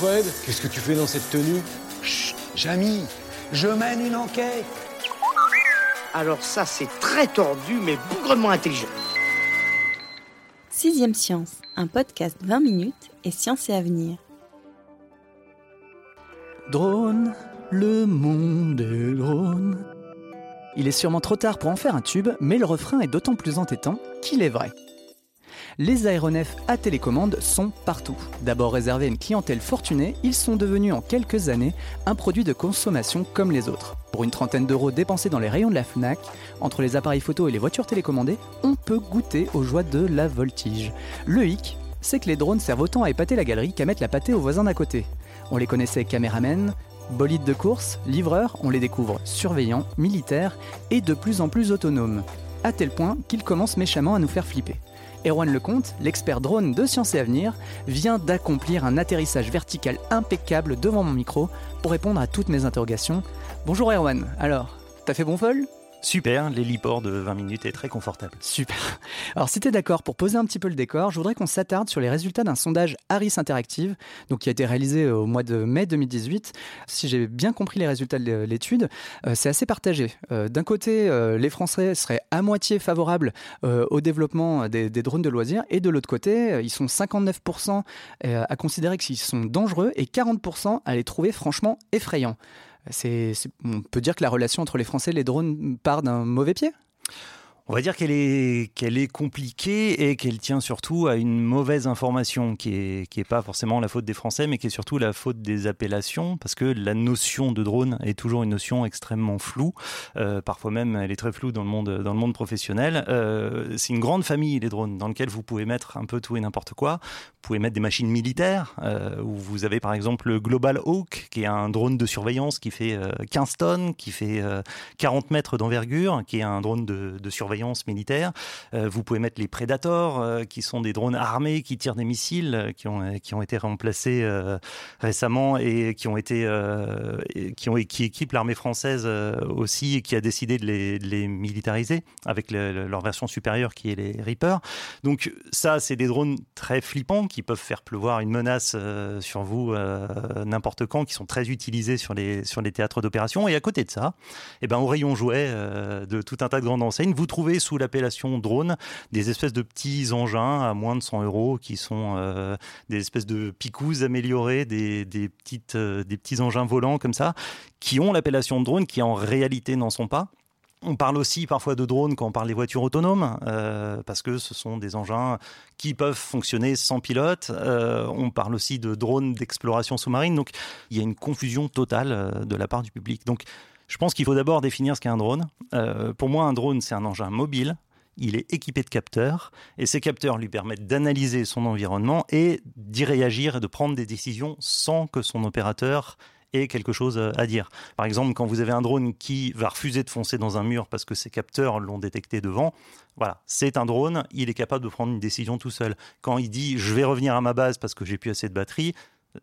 Fred, qu'est-ce que tu fais dans cette tenue? Chut, Jamy, je mène une enquête. Alors ça, c'est très tordu, mais bougrement intelligent. Sixième Science, un podcast 20 minutes et science et avenir. Drone, le monde des drones. Il est sûrement trop tard pour en faire un tube, mais le refrain est d'autant plus entêtant qu'il est vrai. Les aéronefs à télécommande sont partout. D'abord réservés à une clientèle fortunée, ils sont devenus en quelques années un produit de consommation comme les autres. Pour une trentaine d'euros dépensés dans les rayons de la FNAC, entre les appareils photo et les voitures télécommandées, on peut goûter aux joies de la voltige. Le hic, c'est que les drones servent autant à épater la galerie qu'à mettre la pâtée aux voisins d'à côté. On les connaissait caméramen, bolides de course, livreurs, on les découvre surveillants, militaires et de plus en plus autonomes. À tel point qu'ils commencent méchamment à nous faire flipper. Erwan Lecomte, l'expert drone de Sciences et Avenir, vient d'accomplir un atterrissage vertical impeccable devant mon micro pour répondre à toutes mes interrogations. Bonjour Erwan, alors, t'as fait bon vol? Super, l'héliport de 20 minutes est très confortable. Super. Alors si tu es d'accord, pour poser un petit peu le décor, je voudrais qu'on s'attarde sur les résultats d'un sondage Harris Interactive, donc qui a été réalisé au mois de mai 2018. Si j'ai bien compris les résultats de l'étude, euh, c'est assez partagé. Euh, D'un côté, euh, les Français seraient à moitié favorables euh, au développement des, des, drones de loisirs, et de l'autre côté, euh, ils sont 59% à considérer qu'ils sont dangereux et 40% à les trouver franchement effrayants. C'est, on peut dire que la relation entre les Français et les drones part d'un mauvais pied? On va dire qu'elle est, compliquée et qu'elle tient surtout à une mauvaise information qui est, qui est pas forcément la faute des Français, mais qui est surtout la faute des appellations, parce que la notion de drone est toujours une notion extrêmement floue. Euh, parfois même, elle est très floue dans le monde, professionnel. Euh, c'est une grande famille, les drones, dans lequel vous pouvez mettre un peu tout et n'importe quoi. Vous pouvez mettre des machines militaires, euh, où vous avez par exemple le Global Hawk, qui est un drone de surveillance qui fait 15 tonnes, qui fait 40 mètres d'envergure, qui est un drone de surveillance militaire. Euh, vous pouvez mettre les Predators, euh, qui sont des drones armés qui tirent des missiles, euh, qui ont, qui ont été remplacés récemment et qui ont été qui, ont, qui équipent l'armée française aussi et qui a décidé de les, militariser avec le, leur version supérieure qui est les Reapers. Donc ça, c'est des drones très flippants qui peuvent faire pleuvoir une menace sur vous n'importe quand, qui sont très utilisés sur les, sur les théâtres d'opération. Et à côté de ça, eh ben, au rayon jouet de tout un tas de grandes enseignes, vous trouvez sous l'appellation drone des espèces de petits engins à moins de 100 euros qui sont euh, des espèces de picous améliorés, des, petites, euh, des petits engins volants comme ça, qui ont l'appellation drone, qui en réalité n'en sont pas. On parle aussi parfois de drones quand on parle des voitures autonomes, euh, parce que ce sont des engins qui peuvent fonctionner sans pilote. On parle aussi de drones d'exploration sous-marine. Donc il y a une confusion totale de la part du public. Donc je pense qu'il faut d'abord définir ce qu'est un drone. Euh, pour moi, un drone, c'est un engin mobile. Il est équipé de capteurs et ces capteurs lui permettent d'analyser son environnement et d'y réagir et de prendre des décisions sans que son opérateur ait quelque chose à dire. Par exemple, quand vous avez un drone qui va refuser de foncer dans un mur parce que ses capteurs l'ont détecté devant, voilà, c'est un drone, il est capable de prendre une décision tout seul. Quand il dit je vais revenir à ma base parce que j'ai plus assez de batterie,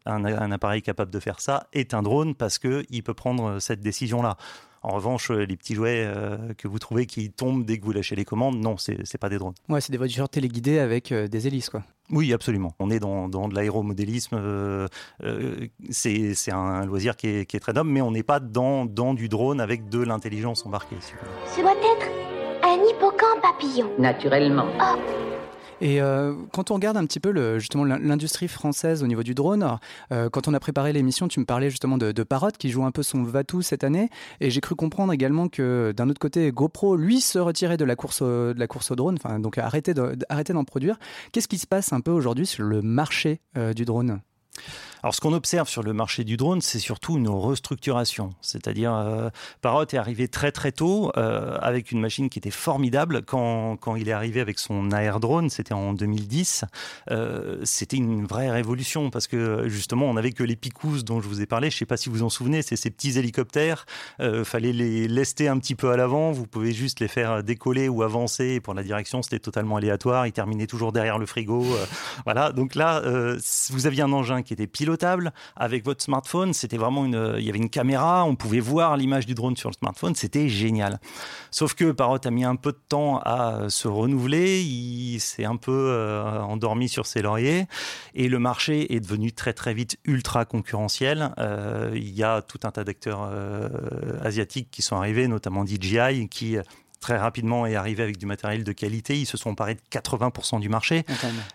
un, un, appareil capable de faire ça est un drone parce qu'il peut prendre cette décision-là. En revanche, les petits jouets euh, que vous trouvez qui tombent dès que vous lâchez les commandes, non, c'est n'est pas des drones. Ouais, c'est des voitures téléguidées avec euh, des hélices, quoi. Oui, absolument. On est dans, dans de l'aéromodélisme. Euh, euh, c'est un loisir qui est, qui est, très noble, mais on n'est pas dans, dans du drone avec de l'intelligence embarquée. Ce doit être un hippocampe papillon. Naturellement. Oh. Et euh, quand on regarde un petit peu justement l'industrie française au niveau du drone, euh, quand on a préparé l'émission, tu me parlais justement de, de Parrot qui joue un peu son va-tout cette année, et j'ai cru comprendre également que d'un autre côté, GoPro lui se retirait de la course au, de la course au drone, donc arrêter d'en produire. Qu'est-ce qui se passe un peu aujourd'hui sur le marché euh, du drone? Alors, ce qu'on observe sur le marché du drone, c'est surtout une restructuration. C'est-à-dire, euh, Parrot est arrivé très très tôt euh, avec une machine qui était formidable. Quand, quand il est arrivé avec son air drone, c'était en 2010, euh, c'était une vraie révolution parce que justement, on n'avait que les Picous dont je vous ai parlé. Je ne sais pas si vous en souvenez, c'est ces petits hélicoptères. Euh, fallait les lester un petit peu à l'avant. Vous pouvez juste les faire décoller ou avancer. Pour la direction, c'était totalement aléatoire. Ils terminaient toujours derrière le frigo. Voilà. Donc là, vous aviez un engin qui était pilotable avec votre smartphone. C'était vraiment une. Il y avait une caméra. On pouvait voir l'image du drone sur le smartphone. C'était génial. Sauf que Parrot a mis un peu de temps à se renouveler. Il s'est un peu euh, endormi sur ses lauriers et le marché est devenu très très vite ultra concurrentiel. Euh, il y a tout un tas d'acteurs euh, asiatiques qui sont arrivés, notamment DJI, qui très rapidement est arrivé avec du matériel de qualité. Ils se sont emparés de 80% du marché.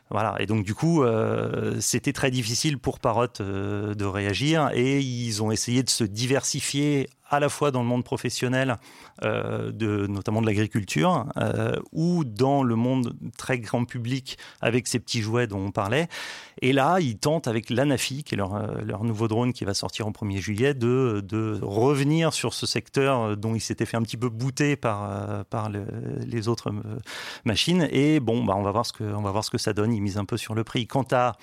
Voilà. Et donc, du coup, euh, c'était très difficile pour Parrot euh, de réagir et ils ont essayé de se diversifier à la fois dans le monde professionnel, euh, notamment de l'agriculture, euh, ou dans le monde très grand public avec ces petits jouets dont on parlait. Et là, ils tentent avec l'ANAFI, qui est leur, euh, nouveau drone qui va sortir au 1er juillet, de, revenir sur ce secteur dont ils s'étaient fait un petit peu bouter par, par le, les autres machines. Et bon, bah, on, va voir ce que, on va voir ce que ça donne. Ils misent un peu sur le prix. Quant à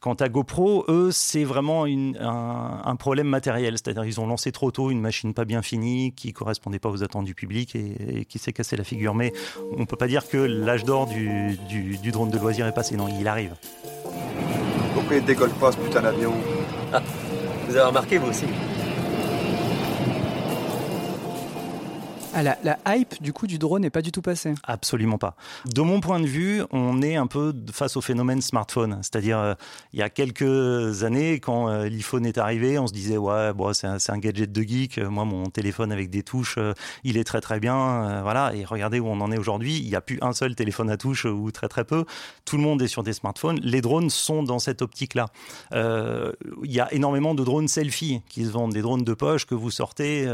Quant à GoPro, eux, c'est vraiment une, un, un, problème matériel. C'est-à-dire ils ont lancé trop tôt une machine pas bien finie, qui correspondait pas aux attentes du public et, et qui s'est cassé la figure. Mais on peut pas dire que l'âge d'or du, du, du, drone de loisir est passé. Non, il arrive. Pourquoi il décolle pas ce putain d'avion? Ah, Vous avez remarqué vous aussi? Ah, la, hype du coup du drone n'est pas du tout passée. Absolument pas. De mon point de vue, on est un peu face au phénomène smartphone. C'est-à-dire, euh, il y a quelques années, quand euh, l'iPhone est arrivé, on se disait ouais, c'est un, gadget de geek. Moi, mon téléphone avec des touches, euh, il est très très bien. Euh, voilà. Et regardez où on en est aujourd'hui. Il n'y a plus un seul téléphone à touche ou très très peu. Tout le monde est sur des smartphones. Les drones sont dans cette optique-là. Euh, il y a énormément de drones selfie qui se vendent, des drones de poche que vous sortez.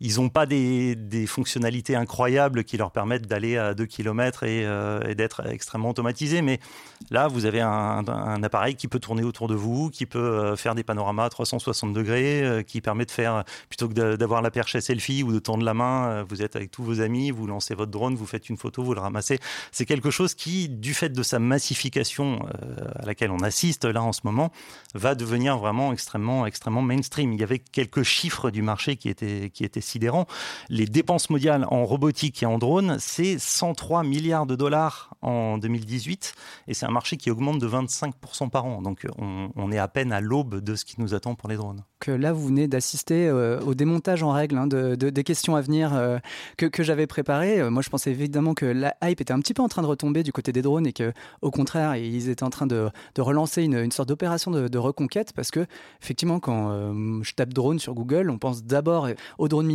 Ils n'ont pas des, fonctionnalités incroyables qui leur permettent d'aller à 2 km et, euh, et d'être extrêmement automatisés. Mais là, vous avez un, appareil qui peut tourner autour de vous, qui peut euh, faire des panoramas à 360 degrés, euh, qui permet de faire, plutôt que d'avoir la perche à selfie ou de tendre la main, vous êtes avec tous vos amis, vous lancez votre drone, vous faites une photo, vous le ramassez. C'est quelque chose qui, du fait de sa massification à laquelle on assiste là en ce moment, va devenir vraiment extrêmement, extrêmement mainstream. Il y avait quelques chiffres du marché qui étaient, qui étaient sidérant. Les dépenses mondiales en robotique et en drone, c'est 103 milliards de dollars en 2018 et c'est un marché qui augmente de 25% par an. Donc on, on est à peine à l'aube de ce qui nous attend pour les drones. Que là, vous venez d'assister euh, au démontage en règle hein, de, de, des questions à venir euh, que, que j'avais préparées. Euh, moi, je pensais évidemment que la hype était un petit peu en train de retomber du côté des drones et que, au contraire, ils étaient en train de, de relancer une, une sorte d'opération de, de, reconquête parce que, effectivement, quand euh, je tape drone sur Google, on pense d'abord aux drones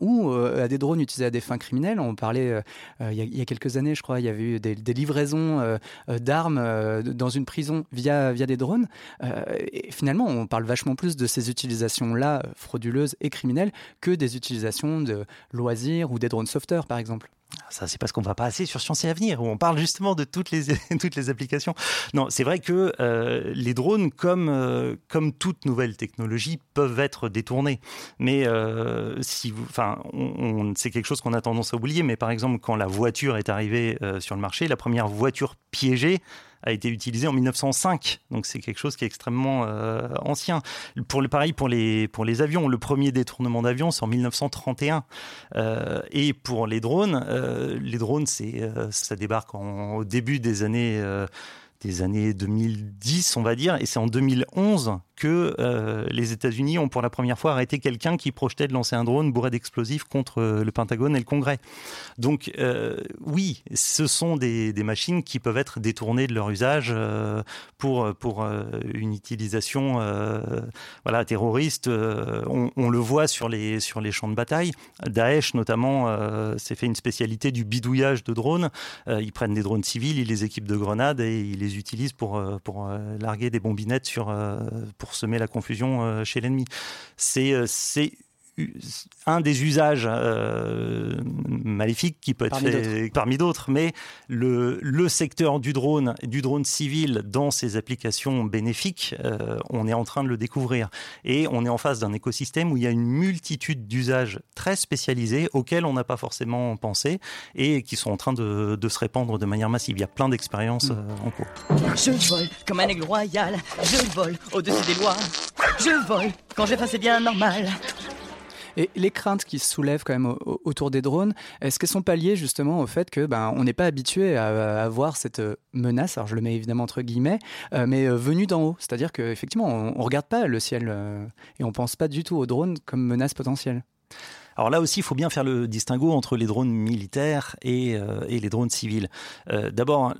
ou euh, à des drones utilisés à des fins criminelles. On parlait euh, il, y a, il, y a, quelques années, je crois, il y avait eu des, livraisons euh, d'armes dans une prison via, via des drones. et finalement, on parle vachement plus de ces utilisations-là frauduleuses et criminelles que des utilisations de loisirs ou des drones sauveteurs, par exemple. Ça, c'est parce qu'on va pas assez sur Science et Avenir, où on parle justement de toutes les, toutes les applications. Non, c'est vrai que euh, les drones, comme, euh, comme toute nouvelle technologie, peuvent être détournés. Mais euh, si c'est quelque chose qu'on a tendance à oublier. Mais par exemple, quand la voiture est arrivée sur le marché, la première voiture piégée, a été utilisé en 1905. Donc c'est quelque chose qui est extrêmement euh, ancien. Pour le pareil pour les pour les avions, le premier détournement d'avion c'est en 1931. Euh, et pour les drones, euh, les drones c'est ça débarque au début des années des années 2010, on va dire, et c'est en 2011 que euh, les États-Unis ont pour la première fois arrêté quelqu'un qui projetait de lancer un drone bourré d'explosifs contre euh, le Pentagone et le Congrès. Donc euh, oui, ce sont des, machines qui peuvent être détournées de leur usage pour, pour une utilisation voilà, terroriste. On, on, le voit sur les, sur les champs de bataille. Daesh notamment s'est fait une spécialité du bidouillage de drones. ils prennent des drones civils, ils les équipent de grenades et ils les utilisent pour, pour larguer des bombinettes sur, pour pour semer la confusion euh, chez l'ennemi. C'est un des usages euh, maléfiques qui peut être Parmi fait parmi d'autres, mais le, le secteur du drone, du drone civil dans ses applications bénéfiques, euh, on est en train de le découvrir. Et on est en face d'un écosystème où il y a une multitude d'usages très spécialisés auxquels on n'a pas forcément pensé et qui sont en train de, de se répandre de manière massive. Il y a plein d'expériences euh, en cours. Je vole comme un aigle royal, je vole au-dessus des lois. Je vole quand j'ai bien normal. Et les craintes qui se soulèvent quand même au- au- autour des drones, est-ce qu'elles sont pas liées justement au fait que ben on n'est pas habitué à, à voir cette euh, menace, alors je le mets évidemment entre guillemets, euh, mais euh, venue d'en haut, c'est-à-dire qu'effectivement on, on regarde pas le ciel et on pense pas du tout aux drones comme menace potentielle. Alors là aussi, il faut bien faire le distinguo entre les drones militaires et, euh, et les drones civils. Euh, D'abord,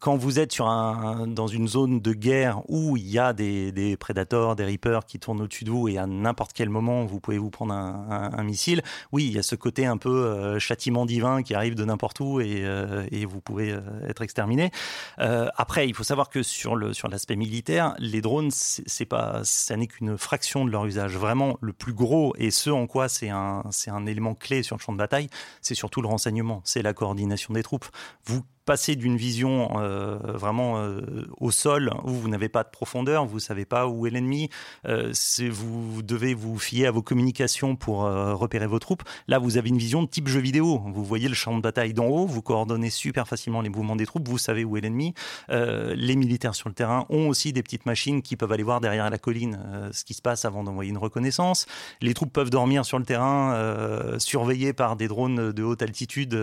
quand vous êtes sur un, dans une zone de guerre où il y a des, des prédateurs, des reapers qui tournent au-dessus de vous et à n'importe quel moment vous pouvez vous prendre un, missile, oui, il y a ce côté un peu euh, châtiment divin qui arrive de n'importe où et, et vous pouvez être exterminé. Après, il faut savoir que sur le sur l'aspect militaire, les drones, c'est pas, ça n'est qu'une fraction de leur usage. Vraiment, le plus gros et ce en quoi c'est un c'est un élément clé sur le champ de bataille, c'est surtout le renseignement, c'est la coordination des troupes. Vous passez d'une vision euh, vraiment euh, au sol où vous n'avez pas de profondeur, vous savez pas où est l'ennemi, euh, vous devez vous fier à vos communications pour repérer vos troupes. Là, vous avez une vision de type jeu vidéo. Vous voyez le champ de bataille d'en haut, vous coordonnez super facilement les mouvements des troupes, vous savez où est l'ennemi. Les militaires sur le terrain ont aussi des petites machines qui peuvent aller voir derrière la colline ce qui se passe avant d'envoyer une reconnaissance. Les troupes peuvent dormir sur le terrain, surveillées par des drones de haute altitude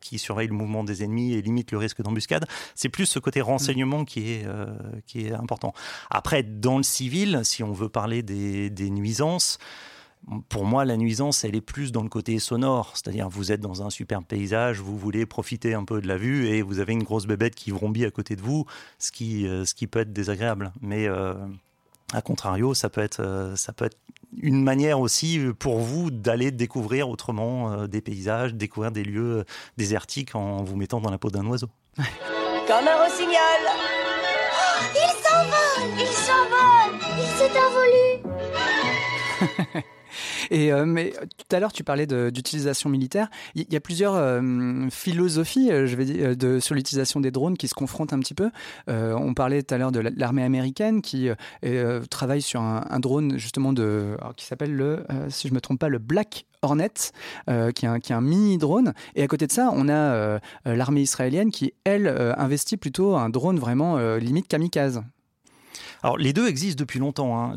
qui surveillent le mouvement des ennemis et limitent le risque d'embuscade. C'est plus ce côté renseignement qui est, euh, qui est important. Après, dans le civil, si on veut parler des, des nuisances, pour moi, la nuisance, elle est plus dans le côté sonore. C'est-à-dire, vous êtes dans un superbe paysage, vous voulez profiter un peu de la vue et vous avez une grosse bébête qui vrombit à côté de vous, ce qui, euh, ce qui peut être désagréable. Mais euh, à contrario, ça peut être, euh, ça peut être une manière aussi pour vous d'aller découvrir autrement euh, des paysages, découvrir des lieux euh, désertiques en vous mettant dans la peau d'un oiseau. Comme un rossignol. Il s'envole Il s'envole Il s'est envolé Et euh, mais euh, tout à l'heure, tu parlais d'utilisation militaire. Il y, a plusieurs euh, philosophies, sur l'utilisation des drones qui se confrontent un petit peu. On parlait tout à l'heure de la- l'armée américaine qui travaille sur un, drone justement qui s'appelle le, si je me trompe pas, le Black Hornet, qui est un, qui est un mini drone. Et à côté de ça, on a l'armée israélienne qui, elle, investit plutôt un drone vraiment limite kamikaze. Alors les deux existent depuis longtemps. hein.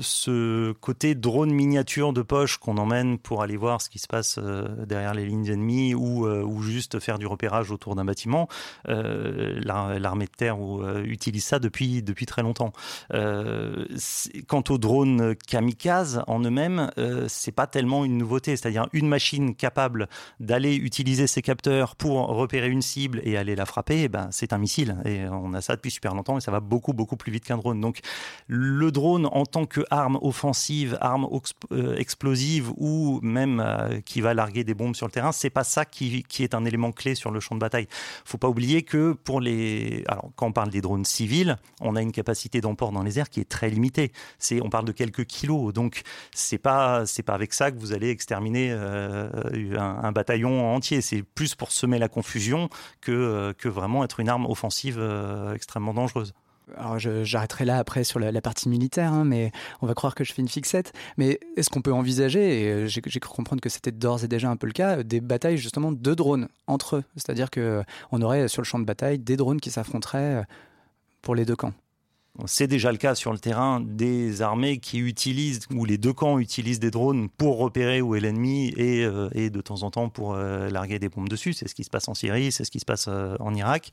Ce côté drone miniature de poche qu'on emmène pour aller voir ce qui se passe euh, derrière les lignes ennemies ou, euh, ou juste faire du repérage autour d'un bâtiment, euh, l'ar- l'armée de terre utilise ça depuis, depuis très longtemps. Quant aux drones kamikazes en eux-mêmes, euh, c'est pas tellement une nouveauté. C'est-à-dire une machine capable d'aller utiliser ses capteurs pour repérer une cible et aller la frapper, eh ben, c'est un missile. Et on a ça depuis super longtemps et ça va beaucoup, beaucoup plus vite qu'un drone. Donc le drone en tant qu'arme offensive, arme euh, explosive ou même euh, qui va larguer des bombes sur le terrain, c'est pas ça qui, qui est un élément clé sur le champ de bataille. Faut pas oublier que pour les, alors quand on parle des drones civils, on a une capacité d'emport dans les airs qui est très limitée. C'est, on parle de quelques kilos, donc c'est pas, c'est pas avec ça que vous allez exterminer euh, un, bataillon entier. C'est plus pour semer la confusion que, que vraiment être une arme offensive extrêmement dangereuse. Alors j'arrêterai là après sur la, partie militaire, hein, mais on va croire que je fais une fixette. Mais est-ce qu'on peut envisager, et euh, j'ai cru comprendre que c'était d'ores et déjà un peu le cas, des batailles justement de drones entre eux? C'est-à-dire qu'on aurait sur le champ de bataille des drones qui s'affronteraient euh, pour les deux camps. C'est déjà le cas sur le terrain des armées qui utilisent, ou les deux camps utilisent des drones pour repérer où est l'ennemi et, euh, et de temps en temps pour euh, larguer des bombes dessus. C'est ce qui se passe en Syrie, c'est ce qui se passe euh, en Irak.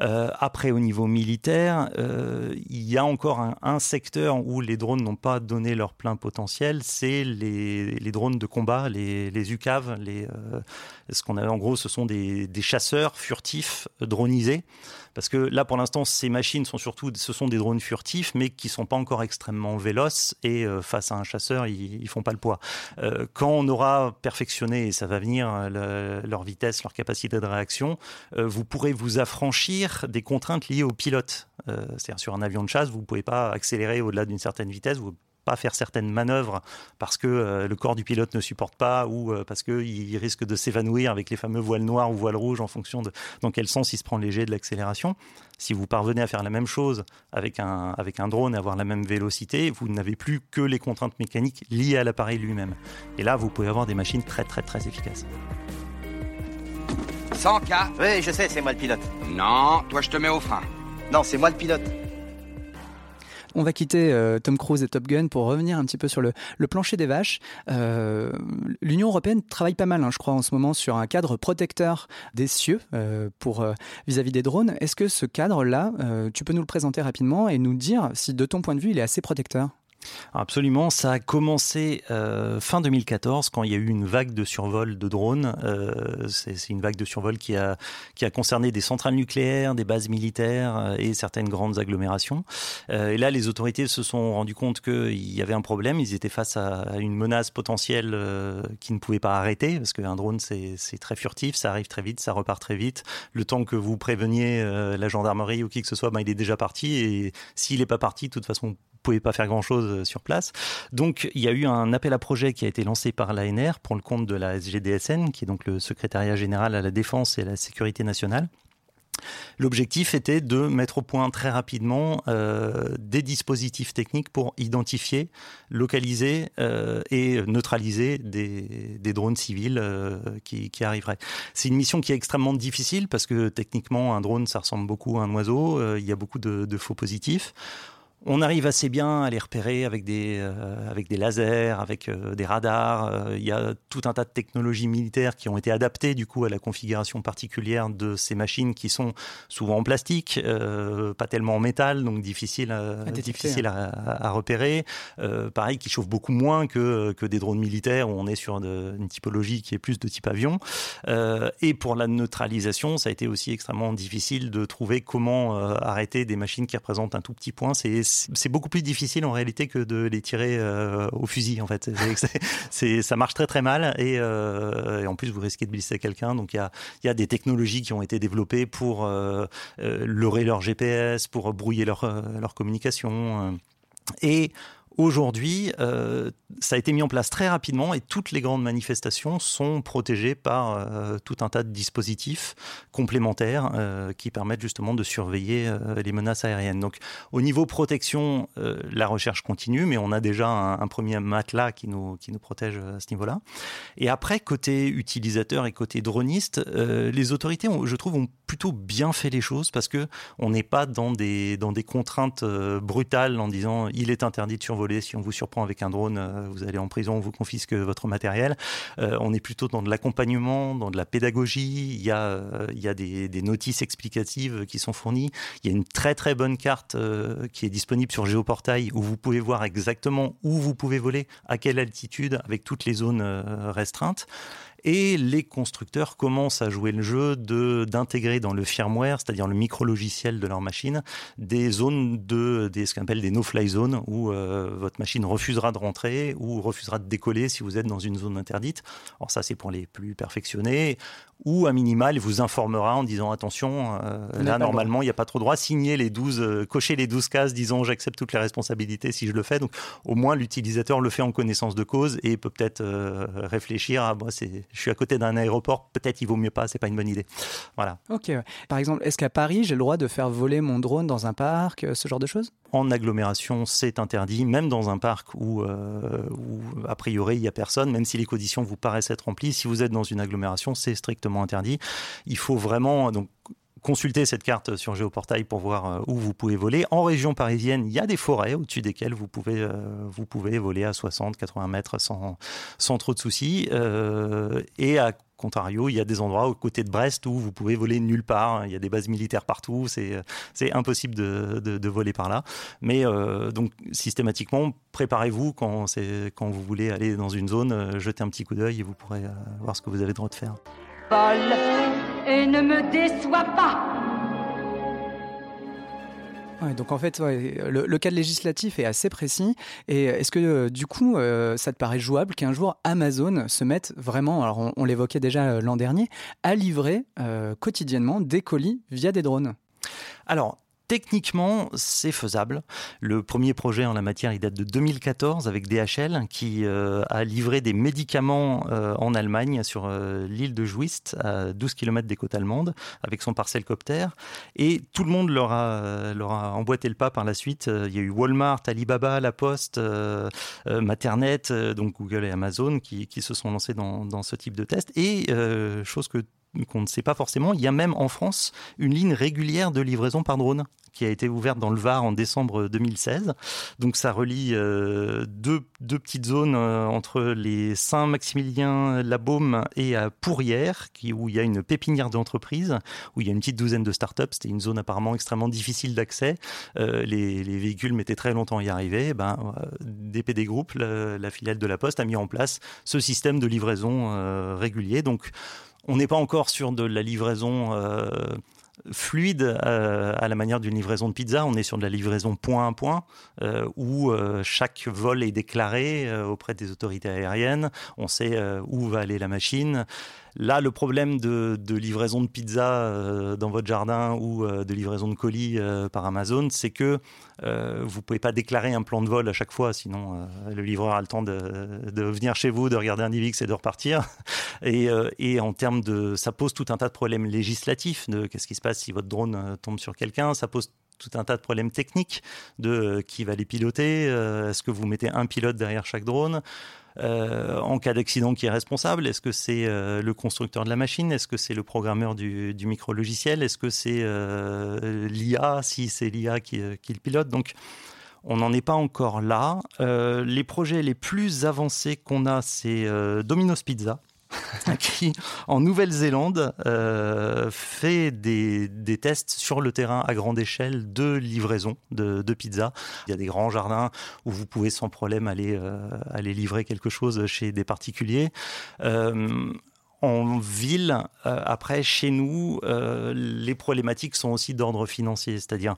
Après, au niveau militaire, il y a encore un, secteur où les drones n'ont pas donné leur plein potentiel, c'est les, drones de combat, les, les UCAV. Ce qu'on a, en gros, ce sont des, chasseurs furtifs dronisés. Parce que là, pour l'instant, ces machines sont surtout, ce sont des drones furtifs, mais qui sont pas encore extrêmement véloces. Et euh, face à un chasseur, ils, ils font pas le poids. Euh, quand on aura perfectionné, et ça va venir, euh, le- leur vitesse, leur capacité de réaction, vous pourrez vous affranchir des contraintes liées au pilote. C'est-à-dire sur un avion de chasse, vous ne pouvez pas accélérer au-delà d'une certaine vitesse. Pas faire certaines manœuvres parce que euh, le corps du pilote ne supporte pas ou euh, parce qu'il risque de s'évanouir avec les fameux voiles noires ou voiles rouges en fonction de dans quel sens il se prend léger de l'accélération. Si vous parvenez à faire la même chose avec un, avec un drone et avoir la même vélocité, vous n'avez plus que les contraintes mécaniques liées à l'appareil lui-même. Et là, vous pouvez avoir des machines très très très efficaces. 100K Oui, je sais, c'est moi le pilote. Non, toi je te mets au frein. Non, c'est moi le pilote. On va quitter euh, Tom Cruise et Top Gun pour revenir un petit peu sur le, plancher des vaches. Euh, L'Union européenne travaille pas mal, hein, je crois, en ce moment sur un cadre protecteur des cieux euh, vis-à-vis des drones. Est-ce que ce cadre-là, tu peux nous le présenter rapidement et nous dire si, de ton point de vue, il est assez protecteur? Absolument, ça a commencé euh, fin 2014 quand il y a eu une vague de survol de drones. Euh, c'est une vague de survol qui a, qui a concerné des centrales nucléaires, des bases militaires euh, et certaines grandes agglomérations. Et là, les autorités se sont rendues compte qu'il y avait un problème. Ils étaient face à une menace potentielle euh, qui ne pouvait pas arrêter parce qu'un drone, c'est très furtif, ça arrive très vite, ça repart très vite. Le temps que vous préveniez la gendarmerie ou qui que ce soit, ben, il est déjà parti. Et s'il n'est pas parti, de toute façon, pouvez pas faire grand-chose euh, sur place. Donc il y a eu un appel à projet qui a été lancé par l'ANR pour le compte de la SGDSN, qui est donc le secrétariat général à la défense et à la sécurité nationale. L'objectif était de mettre au point très rapidement euh, des dispositifs techniques pour identifier, localiser euh, et neutraliser des, drones civils qui, arriveraient. C'est une mission qui est extrêmement difficile parce que techniquement un drone ça ressemble beaucoup à un oiseau, il y a beaucoup de faux positifs. On arrive assez bien à les repérer avec des, euh, avec des lasers, avec euh, des radars. Euh, il y a tout un tas de technologies militaires qui ont été adaptées du coup à la configuration particulière de ces machines qui sont souvent en plastique, euh, pas tellement en métal, donc difficile à, à difficile à, à, repérer. Pareil, qui chauffent beaucoup moins que, que des drones militaires où on est sur de, une typologie qui est plus de type avion. et pour la neutralisation, ça a été aussi extrêmement difficile de trouver comment arrêter des machines qui représentent un tout petit point. C'est c'est beaucoup plus difficile en réalité que de les tirer euh, au fusil en fait. Ça marche très très mal et, euh, et, en plus vous risquez de blesser quelqu'un. Donc il y a, des technologies qui ont été développées pour euh, leurrer leur GPS, pour brouiller leur, leur communication. Et Aujourd'hui, euh, ça a été mis en place très rapidement et toutes les grandes manifestations sont protégées par euh, tout un tas de dispositifs complémentaires euh, qui permettent justement de surveiller les menaces aériennes. Donc, au niveau protection, la recherche continue, mais on a déjà un, premier matelas qui nous, qui nous protège à ce niveau-là. Et après, côté utilisateur et côté droniste, les autorités, je trouve, ont plutôt bien fait les choses parce que on n'est pas dans des, dans des contraintes brutales en disant il est interdit de survoler Si on vous surprend avec un drone, euh, vous allez en prison, on vous confisque votre matériel. Euh, on est plutôt dans de l'accompagnement, dans de la pédagogie. Il y a, euh, des, notices explicatives qui sont fournies. Il y a une très très bonne carte qui est disponible sur Géoportail où vous pouvez voir exactement où vous pouvez voler, à quelle altitude, avec toutes les zones restreintes. Et les constructeurs commencent à jouer le jeu d'intégrer dans le firmware, c'est-à-dire le micro-logiciel de leur machine, des zones de des, ce qu'on appelle des no-fly zones où euh, votre machine refusera de rentrer ou refusera de décoller si vous êtes dans une zone interdite. Alors ça c'est pour les plus perfectionnés ou à minimal vous informera en disant attention euh, là normalement il n'y a pas trop droit signer les 12 euh, cocher les 12 cases disons j'accepte toutes les responsabilités si je le fais. Donc au moins l'utilisateur le fait en connaissance de cause et peut peut-être euh, réfléchir à moi c'est je suis à côté d'un aéroport peut-être il vaut mieux pas c'est pas une bonne idée. Voilà. Ok par exemple est-ce qu'à Paris j'ai le droit de faire voler mon drone dans un parc ce genre de choses? En agglomération c'est interdit même dans un parc où, euh, a priori il y a personne même si les conditions vous paraissent être remplies si vous êtes dans une agglomération c'est strictement interdit. Il faut vraiment donc consulter cette carte sur Géoportail pour voir euh, où vous pouvez voler. En région parisienne, il y a des forêts au-dessus desquelles vous pouvez, euh, vous pouvez voler à 60, 80 mètres sans, sans trop de soucis. Et à contrario, il y a des endroits aux côtés de Brest où vous pouvez voler nulle part. Il y a des bases militaires partout. C'est impossible de, de, voler par là. Mais euh, donc, systématiquement, préparez-vous quand, quand vous voulez aller dans une zone, euh, jetez un petit coup d'œil et vous pourrez euh, voir ce que vous avez le droit de faire. Paul, et ne me déçois pas Donc en fait, le, cadre législatif est assez précis. Et est-ce que euh, du coup, euh, ça te paraît jouable qu'un jour Amazon se mette vraiment, alors on, on l'évoquait déjà euh, l'an dernier, à livrer quotidiennement des colis via des drones? Alors, Techniquement, c'est faisable. Le premier projet en la matière, il date de 2014 avec DHL qui euh, a livré des médicaments euh, en Allemagne sur euh, l'île de Juist, à 12 km des côtes allemandes, avec son parcel copter. Et tout le monde leur a, emboîté le pas par la suite. Il y a eu Walmart, Alibaba, La Poste, Maternet, donc Google et Amazon qui, qui se sont lancés dans, dans, ce type de test. Et chose que qu'on ne sait pas forcément, il y a même en France une ligne régulière de livraison par drone qui a été ouverte dans le Var en décembre 2016. Donc ça relie euh, deux, petites zones euh, entre les Saint-Maximilien, la Baume et à Pourrières, qui, où il y a une pépinière d'entreprise, où il y a une petite douzaine de startups. C'était une zone apparemment extrêmement difficile d'accès. Euh, les, les, véhicules mettaient très longtemps à y arriver. Eh ben, DPD Group, la, la, filiale de la Poste, a mis en place ce système de livraison régulier. Donc on n'est pas encore sur de la livraison euh, fluide euh, à la manière d'une livraison de pizza. On est sur de la livraison point à point, euh, où chaque vol est déclaré auprès des autorités aériennes. On sait où va aller la machine. Là, le problème de, livraison de pizza euh, dans votre jardin ou euh, de livraison de colis euh, par Amazon, c'est que vous ne pouvez pas déclarer un plan de vol à chaque fois, sinon le livreur a le temps de, venir chez vous, de regarder un DivX et de repartir. Et, et, en termes de... Ça pose tout un tas de problèmes législatifs, de qu'est-ce qui se passe si votre drone tombe sur quelqu'un, ça pose tout un tas de problèmes techniques de qui va les piloter, est-ce que vous mettez un pilote derrière chaque drone? Euh, en cas d'accident qui est responsable Est-ce que c'est euh, le constructeur de la machine? Est-ce que c'est le programmeur du, micro-logiciel? Est-ce que c'est euh, l'IA, si c'est l'IA qui, qui, le pilote Donc, on n'en est pas encore là. les projets les plus avancés qu'on a, c'est Domino's Pizza. qui, en Nouvelle-Zélande, euh, fait des, tests sur le terrain à grande échelle de livraison de, pizza. Il y a des grands jardins où vous pouvez sans problème aller, euh, aller livrer quelque chose chez des particuliers. Euh, en ville, après, chez nous, les problématiques sont aussi d'ordre financier, c'est-à-dire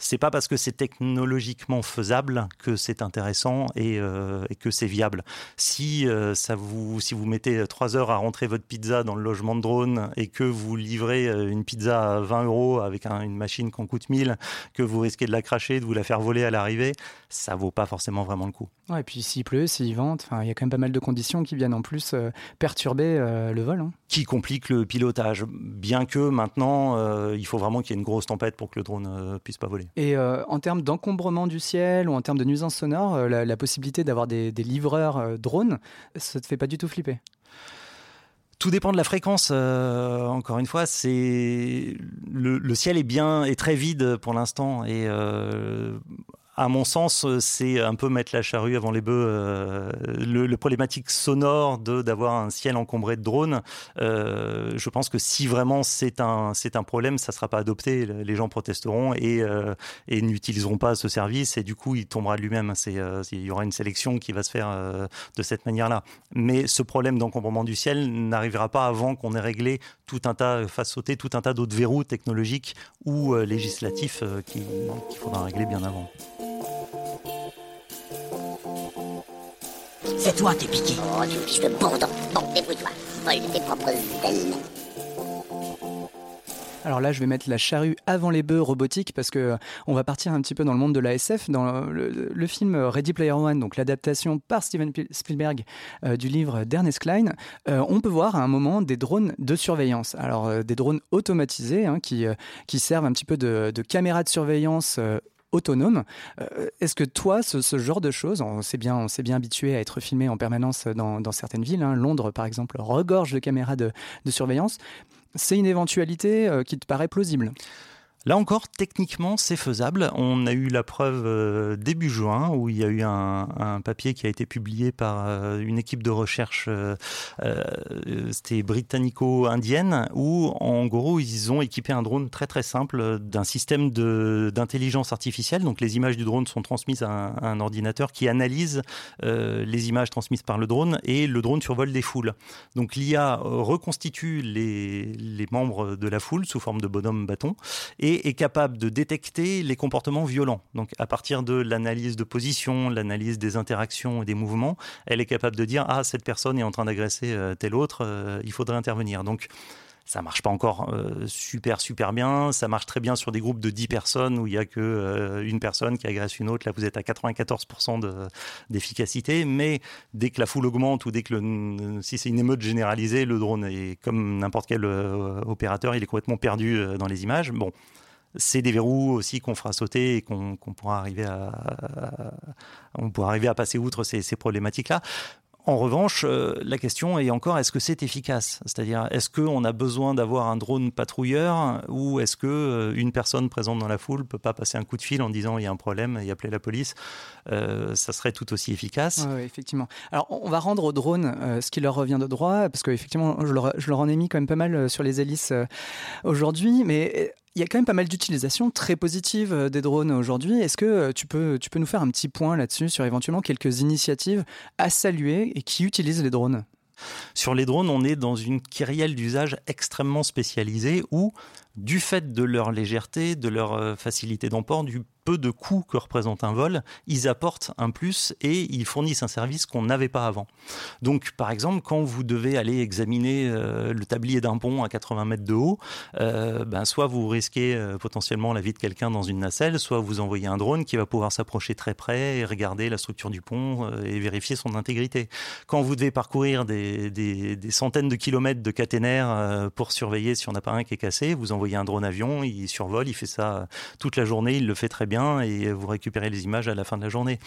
c'est pas parce que c'est technologiquement faisable que c'est intéressant et, euh, que c'est viable. Si euh, ça vous, si vous mettez trois heures à rentrer votre pizza dans le logement de drone et que vous livrez euh, une pizza à 20 euros avec une machine qui en coûte 1000, que vous risquez de la cracher, de vous la faire voler à l'arrivée, ça vaut pas forcément vraiment le coup. Ouais, et puis s'il pleut, s'il vente, il y a quand même pas mal de conditions qui viennent en plus perturber le vol. Hein. Qui compliquent le pilotage. Bien que maintenant, il faut vraiment qu'il y ait une grosse tempête pour que le drone puisse pas voler. Et euh, en termes d'encombrement du ciel ou en termes de nuisance sonore, euh, la, possibilité d'avoir des, livreurs euh, drones, ça te fait pas du tout flipper? Tout dépend de la fréquence. encore une fois, c'est le, ciel est bien et très vide pour l'instant et à mon sens, euh, c'est un peu mettre la charrue avant les bœufs. Euh, le, problématique sonore de d'avoir un ciel encombré de drones, euh, je pense que si vraiment c'est un c'est un problème, ça sera pas adopté. Les gens protesteront et, et n'utiliseront pas ce service et du coup il tombera de lui-même. Il y aura une sélection qui va se faire de cette manière-là. Mais ce problème d'encombrement du ciel n'arrivera pas avant qu'on ait réglé tout un tas, fasse sauter tout un tas d'autres verrous technologiques ou législatifs qu'il faudra régler bien avant. C'est toi, t'es piqué. Oh, tu fils de bourdon. Bon, débrouille-toi. Vole tes propres ailes. Alors là, je vais mettre la charrue avant les bœufs robotiques parce que on va partir un petit peu dans le monde de l'ASF. Dans le, film Ready Player One, donc l'adaptation par Steven Spielberg euh, du livre d'Ernest Klein, euh, on peut voir à un moment des drones de surveillance. Alors euh, des drones automatisés hein, qui, qui servent un petit peu de, de caméras de surveillance autonome. Euh, est-ce que toi, ce, genre de choses, on s'est bien, habitué à être filmé en permanence dans, certaines villes, hein. Londres par exemple regorge de caméras de, surveillance, c'est une éventualité euh, qui te paraît plausible? Là encore, techniquement, c'est faisable. On a eu la preuve euh, début juin où il y a eu un, papier qui a été publié par euh, une équipe de recherche, euh, c'était britannico-indienne, où en gros ils ont équipé un drone très très simple d'un système d'intelligence artificielle. Donc les images du drone sont transmises à un, ordinateur qui analyse les images transmises par le drone et le drone survole des foules. Donc l'IA reconstitue les, les membres de la foule sous forme de bonhomme bâton et est capable de détecter les comportements violents. Donc à partir de l'analyse de position, l'analyse des interactions et des mouvements, elle est capable de dire ah cette personne est en train d'agresser euh, tel autre, euh, il faudrait intervenir. Donc ça marche pas encore euh, super super bien. Ça marche très bien sur des groupes de 10 personnes où il y a que une personne qui agresse une autre. Là, vous êtes à 94% d'efficacité. Mais dès que la foule augmente ou dès que si c'est une émeute généralisée, le drone est comme n'importe quel opérateur, il est complètement perdu dans les images. Bon. C'est des verrous aussi qu'on fera sauter et qu'on pourra arriver à, on pourra arriver à passer outre ces, problématiques-là. En revanche, euh, la question est encore est-ce que c'est efficace? C'est-à-dire, est-ce qu'on a besoin d'avoir un drone patrouilleur ou est-ce que euh, une personne présente dans la foule peut pas passer un coup de fil en disant il y a un problème et appeler la police? Euh, Ça serait tout aussi efficace. Oui, effectivement. Alors, on va rendre aux drones ce qui leur revient de droit parce qu'effectivement, je je leur en ai mis quand même pas mal sur les hélices aujourd'hui, mais il y a quand même pas mal d'utilisations très positives euh, des drones aujourd'hui. Est-ce que euh, tu peux, nous faire un petit point là-dessus sur éventuellement quelques initiatives à saluer et qui utilisent les drones? Sur les drones, on est dans une kyrielle d'usage extrêmement spécialisée où, du fait de leur légèreté, de leur euh, facilité d'emport, du peu de coûts que représente un vol, ils apportent un plus et ils fournissent un service qu'on n'avait pas avant. Donc, par exemple, quand vous devez aller examiner euh, le tablier d'un pont à 80 mètres de haut, euh, ben, soit vous risquez potentiellement la vie de quelqu'un dans une nacelle, soit vous envoyez un drone qui va pouvoir s'approcher très près et regarder la structure du pont et vérifier son intégrité. Quand vous devez parcourir des, des centaines de kilomètres de caténaires pour surveiller si on n'a pas un qui est cassé, vous envoyez un drone avion, il survole, il fait ça toute la journée, il le fait très bien et vous récupérez les images à la fin de la journée.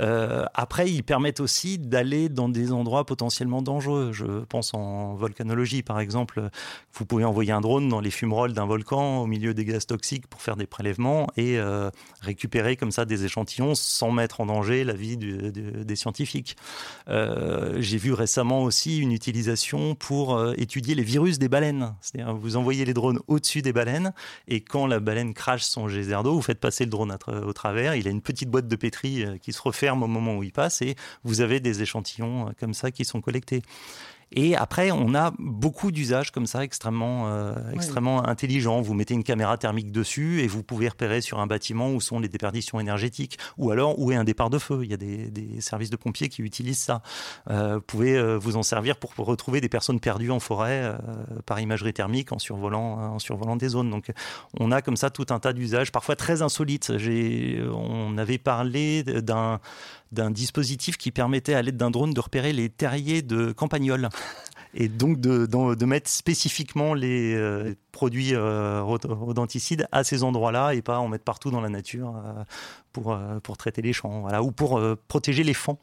Euh, après, ils permettent aussi d'aller dans des endroits potentiellement dangereux. Je pense en volcanologie, par exemple. Vous pouvez envoyer un drone dans les fumerolles d'un volcan au milieu des gaz toxiques pour faire des prélèvements et euh, récupérer comme ça des échantillons sans mettre en danger la vie des scientifiques. Euh, j'ai vu récemment aussi une utilisation pour étudier les virus des baleines. C'est-à-dire, vous envoyez les drones au-dessus baleines et quand la baleine crache son geyser d'eau, vous faites passer le drone au travers. Il a une petite boîte de pétri euh, qui se referme au moment où il passe et vous avez des échantillons euh, comme ça qui sont collectés. Et après, on a beaucoup d'usages comme ça extrêmement, euh, extrêmement intelligents. Vous mettez une caméra thermique dessus et vous pouvez repérer sur un bâtiment où sont les déperditions énergétiques ou alors où est un départ de feu. Il y a des, des services de pompiers qui utilisent ça. Euh, vous pouvez euh, vous en servir pour, pour, retrouver des personnes perdues en forêt euh, par imagerie thermique en survolant, en survolant des zones. Donc, on a comme ça tout un tas d'usages, parfois très insolites. On avait parlé d'un d'un dispositif qui permettait à l'aide d'un drone de repérer les terriers de campagnols et donc de, de, mettre spécifiquement les euh, produits euh, rodenticides à ces endroits-là et pas en mettre partout dans la nature euh, pour, pour traiter les champs, voilà, ou pour protéger les fonds,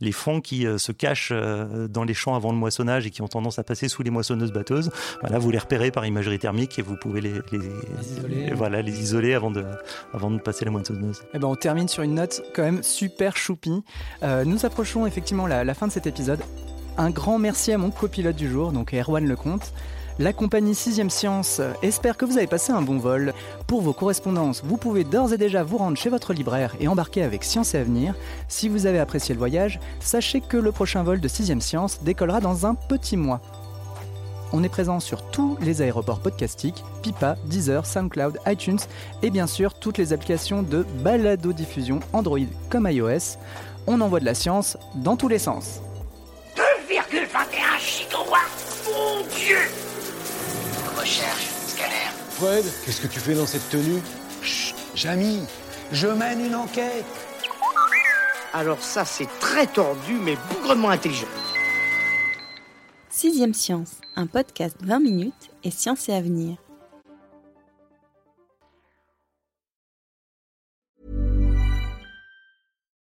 les fonds qui se cachent dans les champs avant le moissonnage et qui ont tendance à passer sous les moissonneuses batteuses. Voilà, vous les repérez par imagerie thermique et vous pouvez les, les, isoler. Voilà, les isoler avant de, avant de passer la moissonneuse. Eh ben, on termine sur une note quand même super choupi. nous approchons effectivement la, la fin de cet épisode. Un grand merci à mon copilote du jour, donc Erwan Lecomte. La compagnie 6ème Science espère que vous avez passé un bon vol. Pour vos correspondances, vous pouvez d'ores et déjà vous rendre chez votre libraire et embarquer avec Science et Avenir. Si vous avez apprécié le voyage, sachez que le prochain vol de 6ème Science décollera dans un petit mois. On est présent sur tous les aéroports podcastiques, Pipa, Deezer, SoundCloud, iTunes et bien sûr toutes les applications de balado-diffusion Android comme iOS. On envoie de la science dans tous les sens. Dieu Recherche, scanner. Fred, qu'est-ce que tu fais dans cette tenue? Chut, Jamy, je mène une enquête. Alors ça, c'est très tordu, mais bougrement intelligent. Sixième Science, un podcast 20 minutes et science et avenir.